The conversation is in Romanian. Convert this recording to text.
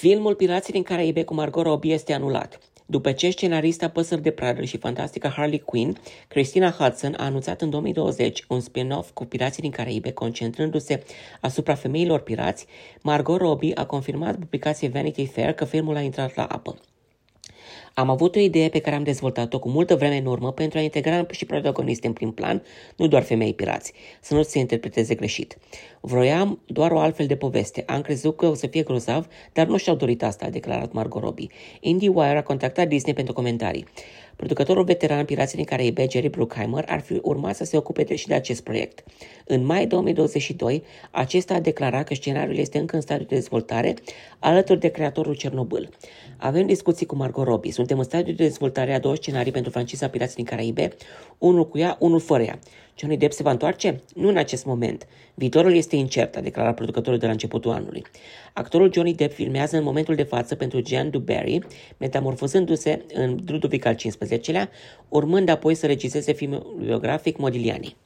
Filmul Pirații din Caraibe cu Margot Robbie este anulat. După ce scenarista Păsări de Pradă și fantastica Harley Quinn, Christina Hudson a anunțat în 2020 un spin-off cu Pirații din Caraibe, concentrându-se asupra femeilor pirați, Margot Robbie a confirmat publicației Vanity Fair că filmul a intrat la apă. Am avut o idee pe care am dezvoltat-o cu multă vreme în urmă pentru a integra și protagoniste în prim plan, nu doar femei pirați, să nu se interpreteze greșit. Vroiam doar o altfel de poveste. Am crezut că o să fie grozav, dar nu și-au dorit asta, a declarat Margot Robbie. IndieWire a contactat Disney pentru comentarii. Producătorul veteran Pirații din Caraibe, Jerry Bruckheimer, ar fi urmat să se ocupe de și de acest proiect. În mai 2022, acesta a declarat că scenariul este încă în stadiu de dezvoltare, alături de creatorul Cernobâl. Avem discuții cu Margot Robbie. Suntem în stadiu de dezvoltare a două scenarii pentru franciza Pirații din Caraibe, unul cu ea, unul fără ea. Johnny Depp se va întoarce? Nu în acest moment. Viitorul este incert, a declarat producătorul de la începutul anului. Actorul Johnny Depp filmează în momentul de față pentru Jean Dubarry, metamorfozându-se în Ludovic al XV-lea, urmând apoi să regizeze filmul biografic Modigliani.